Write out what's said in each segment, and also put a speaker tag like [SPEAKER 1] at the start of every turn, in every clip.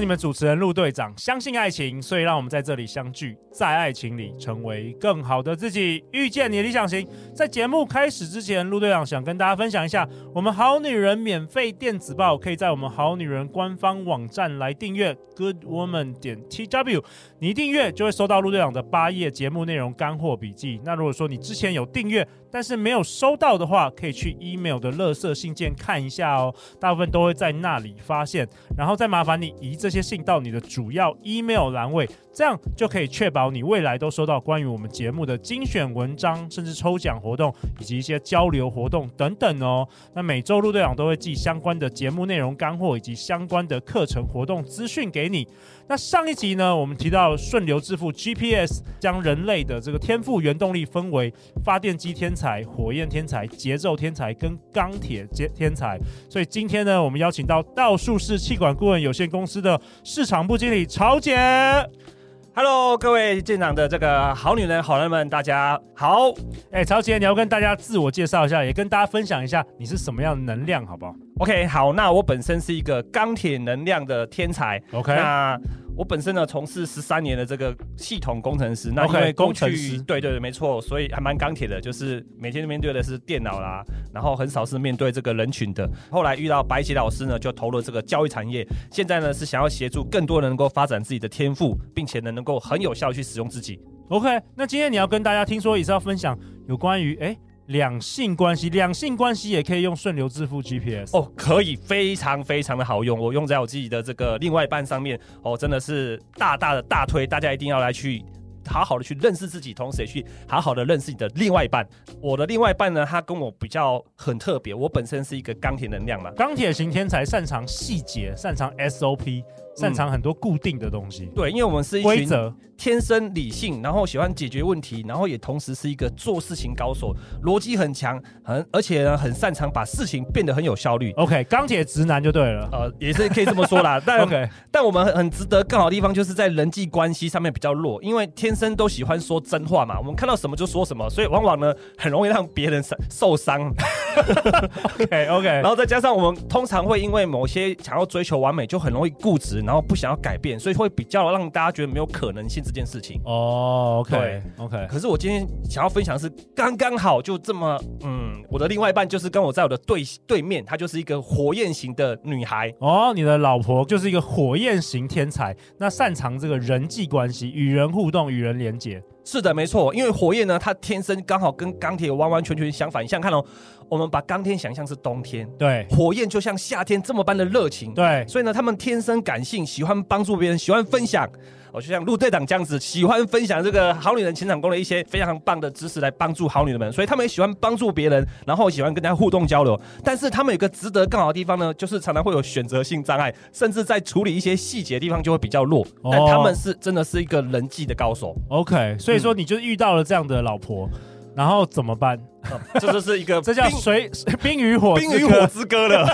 [SPEAKER 1] 你们主持人陆队长，相信爱情，所以让我们在这里相聚，在爱情里成为更好的自己，遇见你的理想型。在节目开始之前，陆队长想跟大家分享一下，我们好女人免费电子报，可以在我们好女人官方网站来订阅，Good Woman 点 T W。你一订阅就会收到陆队长的八页节目内容干货笔记。那如果说你之前有订阅，但是没有收到的话，可以去 email 的垃圾信件看一下哦，大部分都会在那里发现，然后再麻烦你移这些信到你的主要 email 栏位。这样就可以确保你未来都收到关于我们节目的精选文章，甚至抽奖活动以及一些交流活动等等哦。那每周陆队长都会寄相关的节目内容干货以及相关的课程活动资讯给你。那上一集呢，我们提到顺流致富 GPS 将人类的这个天赋原动力分为发电机天才、火焰天才、节奏天才跟钢铁天才。所以今天呢，我们邀请到道术士气管顾问有限公司的市场部经理曹姐。
[SPEAKER 2] Hello，各位舰长的这个好女人、好男人们，大家好。
[SPEAKER 1] 哎，曹杰，你要跟大家自我介绍一下，也跟大家分享一下你是什么样的能量，好不好
[SPEAKER 2] ？OK，好，那我本身是一个钢铁能量的天才。
[SPEAKER 1] OK，
[SPEAKER 2] 那。我本身呢，从事十三年的这个系统工程师，那因为工程师，对对对，没错，所以还蛮钢铁的，就是每天面对的是电脑啦，然后很少是面对这个人群的。后来遇到白起老师呢，就投入这个教育产业，现在呢是想要协助更多人能够发展自己的天赋，并且呢能够很有效去使用自己。
[SPEAKER 1] OK，那今天你要跟大家听说也是要分享有关于哎。诶两性关系，两性关系也可以用顺流致富 GPS
[SPEAKER 2] 哦，可以，非常非常的好用，我用在我自己的这个另外一半上面哦，真的是大大的大推，大家一定要来去好好的去认识自己，同时也去好好的认识你的另外一半。我的另外一半呢，他跟我比较很特别，我本身是一个钢铁能量嘛，
[SPEAKER 1] 钢铁型天才，擅长细节，擅长 SOP。擅长很多固定的东西，
[SPEAKER 2] 对，因为我们是一群天生理性，然后喜欢解决问题，然后也同时是一个做事情高手，逻辑很强，很而且呢很擅长把事情变得很有效率。
[SPEAKER 1] OK，钢铁直男就对了，
[SPEAKER 2] 呃，也是可以这么说啦。但 OK，但我们很很值得更好的地方就是在人际关系上面比较弱，因为天生都喜欢说真话嘛，我们看到什么就说什么，所以往往呢很容易让别人受伤。
[SPEAKER 1] OK OK，
[SPEAKER 2] 然后再加上我们通常会因为某些想要追求完美，就很容易固执。然后不想要改变，所以会比较让大家觉得没有可能性这件事情。
[SPEAKER 1] 哦，OK OK。
[SPEAKER 2] 可是我今天想要分享的是刚刚好就这么，嗯，我的另外一半就是跟我在我的对对面，她就是一个火焰型的女孩。
[SPEAKER 1] 哦，你的老婆就是一个火焰型天才，那擅长这个人际关系、与人互动、与人连接。
[SPEAKER 2] 是的，没错，因为火焰呢，它天生刚好跟钢铁完完全全相反。你想看哦，我们把钢铁想象是冬天，
[SPEAKER 1] 对，
[SPEAKER 2] 火焰就像夏天这么般的热情，
[SPEAKER 1] 对，
[SPEAKER 2] 所以呢，他们天生感性，喜欢帮助别人，喜欢分享。我就像陆队长这样子，喜欢分享这个好女人情场攻略的一些非常棒的知识来帮助好女人们，所以他们也喜欢帮助别人，然后喜欢跟大家互动交流。但是他们有个值得更好的地方呢，就是常常会有选择性障碍，甚至在处理一些细节的地方就会比较弱。但他们是真的是一个人际的高手。
[SPEAKER 1] OK，所以说你就遇到了这样的老婆。然后怎么办？
[SPEAKER 2] 这就是一个
[SPEAKER 1] 这叫水 冰与火
[SPEAKER 2] 冰与火之歌了。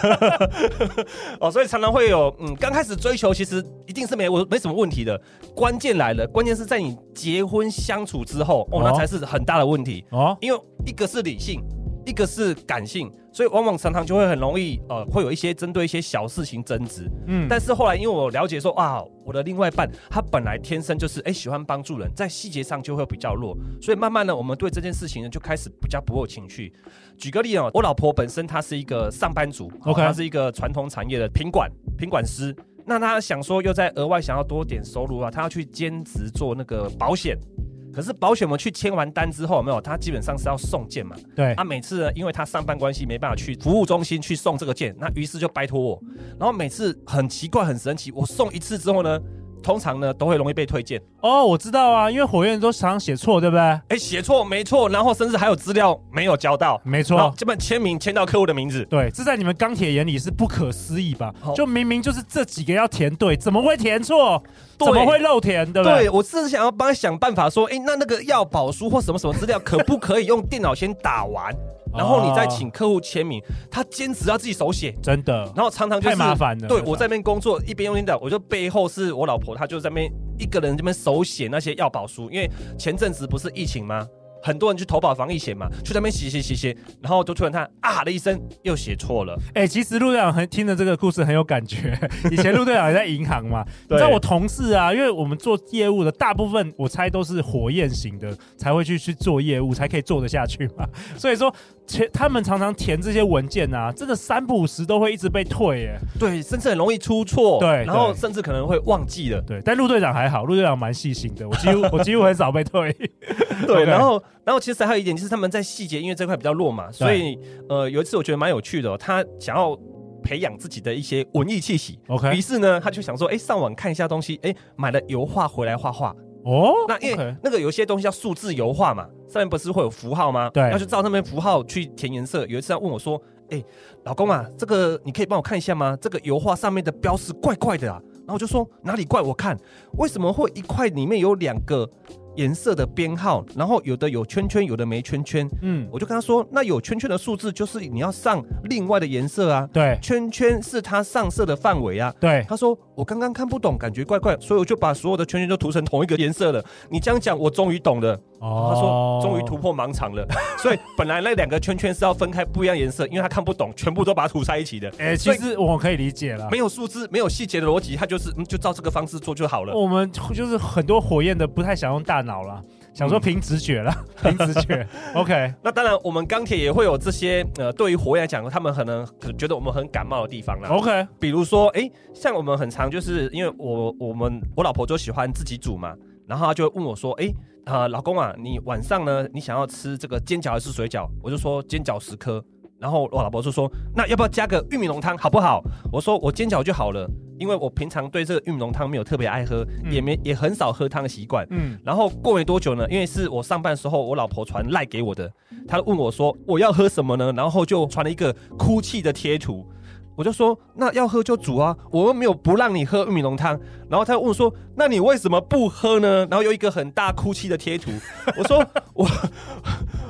[SPEAKER 2] 哦，所以常常会有嗯，刚开始追求其实一定是没我没什么问题的。关键来了，关键是在你结婚相处之后哦，那才是很大的问题哦。因为一个是理性。一个是感性，所以往往常常就会很容易，呃，会有一些针对一些小事情争执。嗯，但是后来因为我了解说，啊，我的另外一半他本来天生就是哎喜欢帮助人，在细节上就会比较弱，所以慢慢的我们对这件事情呢就开始比较不会有情绪。举个例哦，我老婆本身她是一个上班族，OK，她是一个传统产业的品管品管师，那她想说又在额外想要多点收入啊，她要去兼职做那个保险。可是保险我们去签完单之后，有没有，他基本上是要送件嘛？
[SPEAKER 1] 对。
[SPEAKER 2] 他、啊、每次呢，因为他上班关系没办法去服务中心去送这个件，那于是就拜托我。然后每次很奇怪、很神奇，我送一次之后呢，通常呢都会容易被推荐。
[SPEAKER 1] 哦，我知道啊，因为火焰都常常写错，对不对？
[SPEAKER 2] 哎，写错没错，然后甚至还有资料没有交到，
[SPEAKER 1] 没错，
[SPEAKER 2] 基本签名签到客户的名字。
[SPEAKER 1] 对，这在你们钢铁眼里是不可思议吧？哦、就明明就是这几个要填对，怎么会填错？怎么会漏填？对不对？
[SPEAKER 2] 对，我是想要帮他想办法说，哎，那那个要保书或什么什么资料，可不可以用电脑先打完？然后你再请客户签名，他坚持要自己手写，
[SPEAKER 1] 真的，
[SPEAKER 2] 然后常常就是
[SPEAKER 1] 太麻烦了。
[SPEAKER 2] 对，我在那边工作，一边用电脑，我就背后是我老婆，他就在那边一个人这边手写那些药保书，因为前阵子不是疫情吗？很多人去投保防疫险嘛，去那边写写写写，然后就突然他啊的一声又写错了。
[SPEAKER 1] 哎、欸，其实陆队长很听的这个故事很有感觉。以前陆队长也在银行嘛，你知道我同事啊，因为我们做业务的大部分我猜都是火焰型的，才会去去做业务，才可以做得下去嘛。所以说，填他们常常填这些文件啊，真的三不五时都会一直被退耶。
[SPEAKER 2] 对，甚至很容易出错。
[SPEAKER 1] 对，
[SPEAKER 2] 然后甚至可能会忘记了。
[SPEAKER 1] 对，但陆队长还好，陆队长蛮细心的，我几乎我几乎很少被退。
[SPEAKER 2] 对，然后。然后其实还有一点就是他们在细节，因为这块比较弱嘛，所以呃有一次我觉得蛮有趣的、哦，他想要培养自己的一些文艺气息。
[SPEAKER 1] OK，
[SPEAKER 2] 于是呢他就想说，哎，上网看一下东西，哎，买了油画回来画画。
[SPEAKER 1] 哦，
[SPEAKER 2] 那因为那个有些东西叫数字油画嘛，上面不是会有符号吗？
[SPEAKER 1] 对，
[SPEAKER 2] 要去照那边符号去填颜色。有一次他问我说，哎，老公啊，这个你可以帮我看一下吗？这个油画上面的标识怪怪的啊。然后我就说哪里怪？我看为什么会一块里面有两个？颜色的编号，然后有的有圈圈，有的没圈圈。嗯，我就跟他说，那有圈圈的数字就是你要上另外的颜色啊。
[SPEAKER 1] 对，
[SPEAKER 2] 圈圈是它上色的范围啊。
[SPEAKER 1] 对，
[SPEAKER 2] 他说我刚刚看不懂，感觉怪怪，所以我就把所有的圈圈都涂成同一个颜色了。你这样讲，我终于懂了。哦，他说终于突破盲肠了。所以本来那两个圈圈是要分开不一样颜色，因为他看不懂，全部都把它涂在一起的。
[SPEAKER 1] 哎、欸，其实我可以理解了，
[SPEAKER 2] 没有数字，没有细节的逻辑，他就是嗯，就照这个方式做就好了。
[SPEAKER 1] 我们就是很多火焰的不太想用大脑了。想说凭直觉了，凭、嗯、直觉。OK，
[SPEAKER 2] 那当然，我们钢铁也会有这些呃，对于火焰来讲，他们可能觉得我们很感冒的地方啦。
[SPEAKER 1] OK，
[SPEAKER 2] 比如说，哎、欸，像我们很常就是因为我我们我老婆就喜欢自己煮嘛，然后她就会问我说，哎、欸，呃，老公啊，你晚上呢，你想要吃这个煎饺还是水饺？我就说煎饺十颗。然后我老婆就说：“那要不要加个玉米浓汤，好不好？”我说：“我煎饺就好了，因为我平常对这个玉米浓汤没有特别爱喝，嗯、也没也很少喝汤的习惯。”嗯。然后过没多久呢，因为是我上班的时候，我老婆传赖给我的，她问我说：“我要喝什么呢？”然后就传了一个哭泣的贴图。我就说：“那要喝就煮啊，我又没有不让你喝玉米浓汤。”然后她问我说：“那你为什么不喝呢？”然后有一个很大哭泣的贴图。我说：“我。”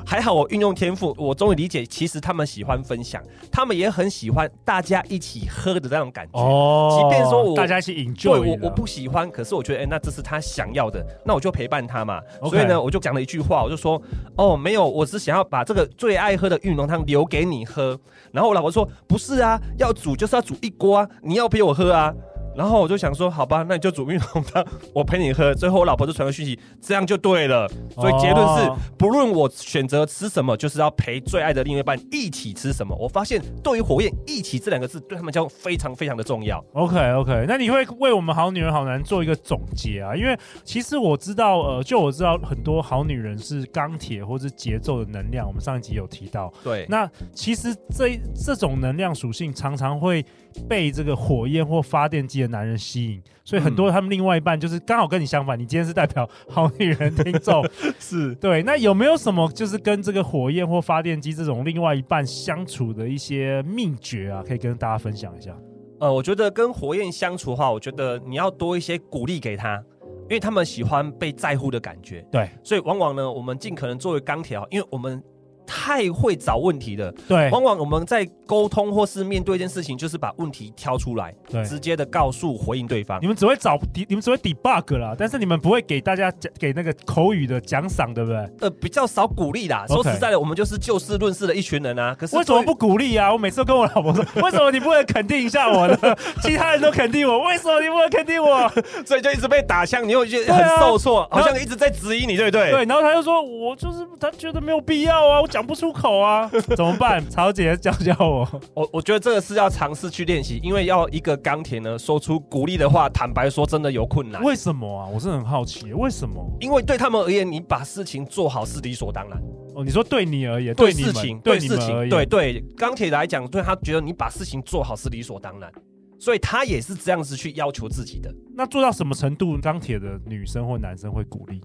[SPEAKER 2] 还好我运用天赋，我终于理解，其实他们喜欢分享，他们也很喜欢大家一起喝的那种感觉。哦，即便说我
[SPEAKER 1] 大家一起 enjoy，
[SPEAKER 2] 对，我我不喜欢，可是我觉得，哎、欸，那这是他想要的，那我就陪伴他嘛。所以呢，我就讲了一句话，我就说，哦，没有，我只想要把这个最爱喝的玉米浓汤留给你喝。然后我老婆说，不是啊，要煮就是要煮一锅啊，你要陪我喝啊。然后我就想说，好吧，那你就煮玉米浓汤，我陪你喝。最后我老婆就传个讯息，这样就对了。所以结论是，不论我选择吃什么，就是要陪最爱的另一半一起吃什么。我发现，对于火焰“一起”这两个字，对他们将非常非常的重要。
[SPEAKER 1] OK OK，那你会为我们好女人好男人做一个总结啊？因为其实我知道，呃，就我知道很多好女人是钢铁或是节奏的能量。我们上一集有提到，
[SPEAKER 2] 对。
[SPEAKER 1] 那其实这这种能量属性常常会被这个火焰或发电机的男人吸引，所以很多他们另外一半就是刚好跟你相反。你今天是代表好女人听众，
[SPEAKER 2] 是
[SPEAKER 1] 对。那有没有什么就是跟这个火焰或发电机这种另外一半相处的一些秘诀啊？可以跟大家分享一下。
[SPEAKER 2] 呃，我觉得跟火焰相处的话，我觉得你要多一些鼓励给他，因为他们喜欢被在乎的感觉。
[SPEAKER 1] 对，
[SPEAKER 2] 所以往往呢，我们尽可能作为钢铁啊，因为我们。太会找问题了，
[SPEAKER 1] 对，
[SPEAKER 2] 往往我们在沟通或是面对一件事情，就是把问题挑出来，
[SPEAKER 1] 对，
[SPEAKER 2] 直接的告诉回应对方。
[SPEAKER 1] 你们只会找你们只会 debug 啦，但是你们不会给大家讲给那个口语的奖赏，对不对？
[SPEAKER 2] 呃，比较少鼓励啦。说实在的，我们就是就事论事的一群人啊。可是
[SPEAKER 1] 为什么不鼓励啊？我每次都跟我老婆说，为什么你不能肯定一下我呢？其他人都肯定我，为什么你不能肯定我？
[SPEAKER 2] 所以就一直被打枪，你会觉得很受挫，啊，好像一直在质疑你，对不对？
[SPEAKER 1] 对，然后他就说，我就是他觉得没有必要啊，我讲不出口啊。怎么办？曹姐教教我。
[SPEAKER 2] 我我觉得这个是要尝试去练习，因为要一个钢铁呢说出鼓励的话，坦白说真的有困难。
[SPEAKER 1] 为什么啊？我是很好奇，为什么？
[SPEAKER 2] 因为对他们而言，你把事情做好是理所当然。
[SPEAKER 1] 哦，你说对你而言，
[SPEAKER 2] 对事情，对，对事情，
[SPEAKER 1] 对
[SPEAKER 2] 对钢铁来讲，对他觉得你把事情做好是理所当然，所以他也是这样子去要求自己的。
[SPEAKER 1] 那做到什么程度，钢铁的女生或男生会鼓励？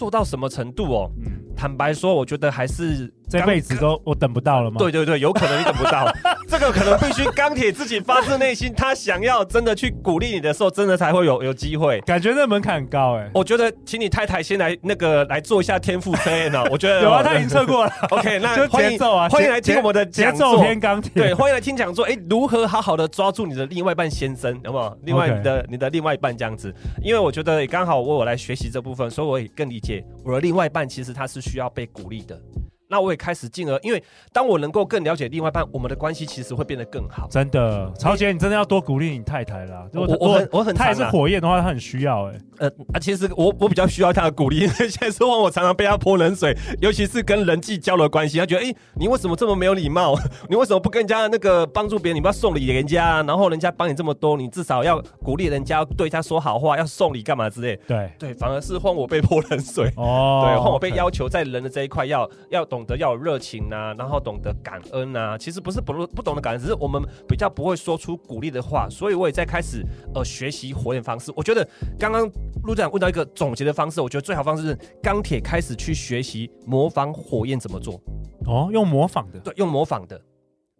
[SPEAKER 2] 做到什么程度哦？嗯，坦白说，我觉得还是
[SPEAKER 1] 这辈子都我等不到了吗？
[SPEAKER 2] 对对对，有可能你等不到。这个可能必须钢铁自己发自内心，他想要真的去鼓励你的时候，真的才会有 有机会。
[SPEAKER 1] 感觉那门槛很高哎、欸。
[SPEAKER 2] 我觉得，请你太太先来那个来做一下天赋测验呢。我觉得
[SPEAKER 1] 有啊，他已经测过了。
[SPEAKER 2] OK，那
[SPEAKER 1] 就节奏啊，
[SPEAKER 2] 欢迎来听我们的节
[SPEAKER 1] 奏篇钢铁。
[SPEAKER 2] 对，欢迎来听讲座。哎，如何好好的抓住你的另外一半先生，有没有？另外你的你的另外一半这样子，因为我觉得也刚好我我来学习这部分，所以我也更理解我的另外一半其实他是需要被鼓励的。那我也开始进而，因为当我能够更了解另外一半，我们的关系其实会变得更好。
[SPEAKER 1] 真的，曹姐，你真的要多鼓励你太太啦。
[SPEAKER 2] 我我很我很，
[SPEAKER 1] 他也是火焰的话，她很需要哎。
[SPEAKER 2] 呃啊，其实我我比较需要她的鼓励，因 为现在说话我常常被她泼冷水，尤其是跟人际交流的关系，她觉得哎，你为什么这么没有礼貌？你为什么不跟人家那个帮助别人？你不要送礼给人家，然后人家帮你这么多，你至少要鼓励人家，对他说好话，要送礼干嘛之类。
[SPEAKER 1] 对
[SPEAKER 2] 对，反而是换我被泼冷水哦，对，换我被要求在人的这一块要要懂得要有热情。然后懂得感恩啊，其实不是不不懂得感恩，只是我们比较不会说出鼓励的话，所以我也在开始呃学习火焰方式。我觉得刚刚陆队长问到一个总结的方式，我觉得最好方式是钢铁开始去学习模仿火焰怎么做。
[SPEAKER 1] 哦，用模仿的，
[SPEAKER 2] 对，用模仿的，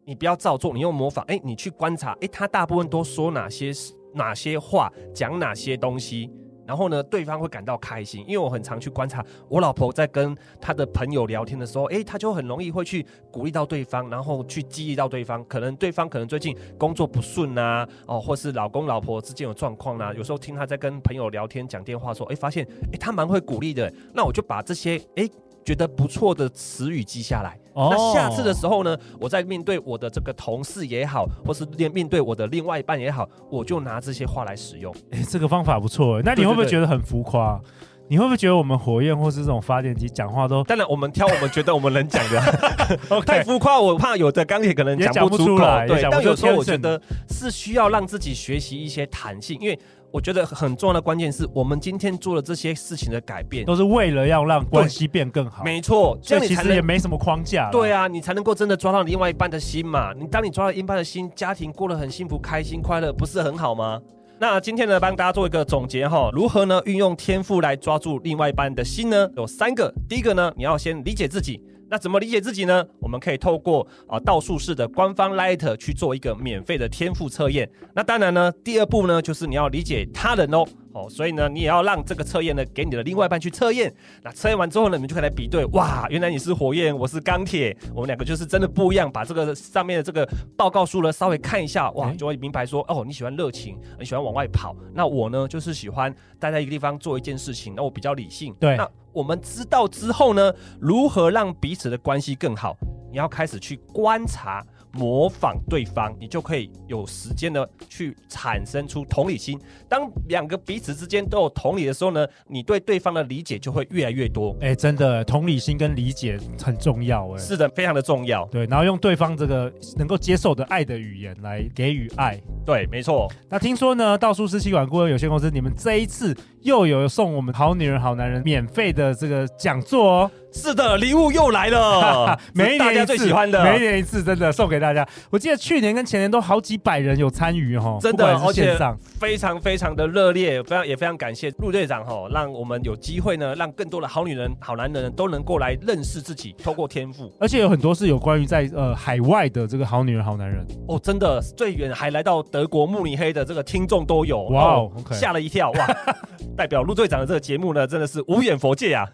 [SPEAKER 2] 你不要照做，你用模仿，哎，你去观察，哎，他大部分都说哪些哪些话，讲哪些东西。然后呢，对方会感到开心，因为我很常去观察我老婆在跟她的朋友聊天的时候，诶，她就很容易会去鼓励到对方，然后去激励到对方。可能对方可能最近工作不顺啊，哦，或是老公老婆之间有状况啊，有时候听她在跟朋友聊天讲电话说，诶，发现诶，她蛮会鼓励的，那我就把这些诶。觉得不错的词语记下来，哦、那下次的时候呢，我在面对我的这个同事也好，或是面面对我的另外一半也好，我就拿这些话来使用。
[SPEAKER 1] 哎，这个方法不错。那你会不会觉得很浮夸？对对对，你会不会觉得我们火焰或是这种发电机讲话都……
[SPEAKER 2] 当然，我们挑我们觉得我们能讲的。太浮夸，我怕有的钢铁可能讲不出来。对，但有时候我觉得是需要让自己学习一些弹性，因为。我觉得很重要的关键是我们今天做的这些事情的改变，
[SPEAKER 1] 都是为了要让关系变更好。
[SPEAKER 2] 没错，这样
[SPEAKER 1] 其实也没什么框架。
[SPEAKER 2] 对啊，你才能够真的抓到另外一半的心嘛。你当你抓到另一半的心，家庭过得很幸福、开心、快乐，不是很好吗？那今天呢，帮大家做一个总结哈，如何呢运用天赋来抓住另外一半的心呢？有三个。第一个呢，你要先理解自己。那怎么理解自己呢？我们可以透过啊道术式的官方 Light 去做一个免费的天赋测验。那当然呢，第二步呢，就是你要理解他人哦。哦，所以呢，你也要让这个测验呢，给你的另外一半去测验。那测验完之后呢，你们就可以来比对。哇，原来你是火焰，我是钢铁，我们两个就是真的不一样。把这个上面的这个报告书呢，稍微看一下，哇，就会明白说，哦，你喜欢热情，你喜欢往外跑。那我呢，就是喜欢待在一个地方做一件事情。那我比较理性。
[SPEAKER 1] 对。
[SPEAKER 2] 那我们知道之后呢，如何让彼此的关系更好？你要开始去观察。模仿对方，你就可以有时间的去产生出同理心。当两个彼此之间都有同理的时候呢，你对对方的理解就会越来越多。
[SPEAKER 1] 哎，真的，同理心跟理解很重要。哎，
[SPEAKER 2] 是的，非常的重要。
[SPEAKER 1] 对，然后用对方这个能够接受的爱的语言来给予爱。
[SPEAKER 2] 对，没错。
[SPEAKER 1] 那听说呢，道术士企管顾问有限公司，你们这一次又有送我们好女人好男人免费的这个讲座哦。
[SPEAKER 2] 是的，礼物又来了，
[SPEAKER 1] 每一年
[SPEAKER 2] 大家最喜欢的，
[SPEAKER 1] 每一年一次，真的送给大家。我记得去年跟前年都好几百人有参与哈，
[SPEAKER 2] 真的，而且非常非常的热烈，非常也非常感谢陆队长哈，让我们有机会呢，让更多的好女人、好男人都能够来认识自己，透过天赋，
[SPEAKER 1] 而且有很多是有关于在呃海外的这个好女人、好男人。
[SPEAKER 2] 哦，真的最远还来到德国慕尼黑的这个听众都有，哇、哦，吓、了一跳哇，代表陆队长的这个节目呢，真的是无远佛界啊。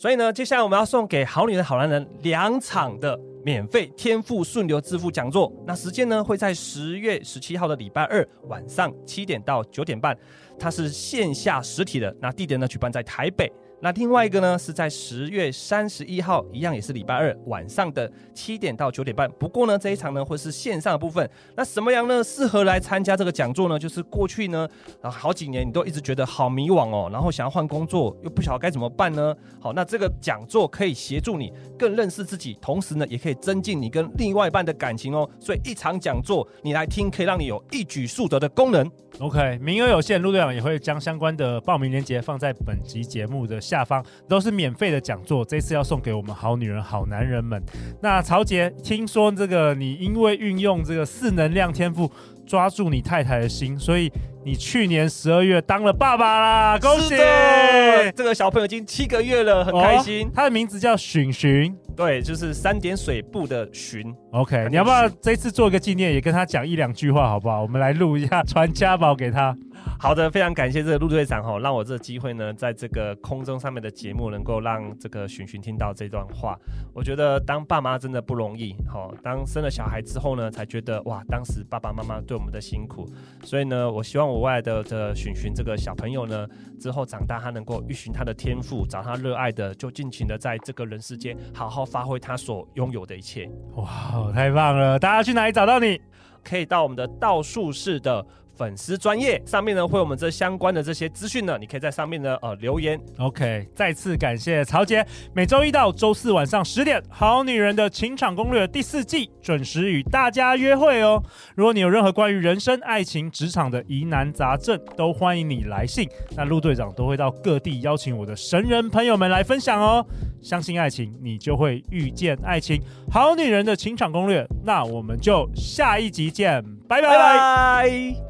[SPEAKER 2] 所以呢，接下来我们要送给好女人、好男人两场的免费天赋顺流致富讲座。那时间呢，会在十月十七号的礼拜二晚上七点到九点半，它是线下实体的。那地点呢，举办在台北。那另外一个呢，是在十月三十一号，一样也是礼拜二晚上的七点到九点半。不过呢，这一场呢会是线上的部分。那什么样呢适合来参加这个讲座呢？就是过去呢，啊好几年你都一直觉得好迷惘哦，然后想要换工作又不晓得该怎么办呢？好，那这个讲座可以协助你更认识自己，同时呢也可以增进你跟另外一半的感情哦。所以一场讲座你来听，可以让你有一举数得的功能。
[SPEAKER 1] OK，名额有限，陆队长也会将相关的报名链接放在本集节目的下方，都是免费的讲座。这次要送给我们好女人、好男人们。那曹杰，听说这个你因为运用这个四能量天赋。抓住你太太的心，所以你去年十二月当了爸爸啦，恭喜！
[SPEAKER 2] 这个小朋友已经七个月了，很开心。
[SPEAKER 1] 哦、他的名字叫寻寻，
[SPEAKER 2] 对，就是三点水部的寻。
[SPEAKER 1] OK，你要不要这次做一个纪念，也跟他讲一两句话，好不好？我们来录一下传家宝给他。
[SPEAKER 2] 好的，非常感谢这个陆队长哈，让我这个机会呢，在这个空中上面的节目，能够让这个寻寻听到这段话。我觉得当爸妈真的不容易，哈，当生了小孩之后呢，才觉得哇，当时爸爸妈妈对我们的辛苦。所以呢，我希望我未来的的寻寻这个小朋友呢，之后长大他能够遇寻他的天赋，找他热爱的，就尽情的在这个人世间好好发挥他所拥有的一切。
[SPEAKER 1] 哇，太棒了！大家去哪里找到你？
[SPEAKER 2] 可以到我们的道术式的。粉丝专业上面呢，会有我们这相关的这些资讯呢，你可以在上面呢呃留言。
[SPEAKER 1] OK，再次感谢曹杰，每周一到周四晚上十点，《好女人的情场攻略》第四季准时与大家约会哦。如果你有任何关于人生、爱情、职场的疑难杂症，都欢迎你来信，那陆队长都会到各地邀请我的神人朋友们来分享哦。相信爱情，你就会遇见爱情，《好女人的情场攻略》，那我们就下一集见，拜拜。拜拜。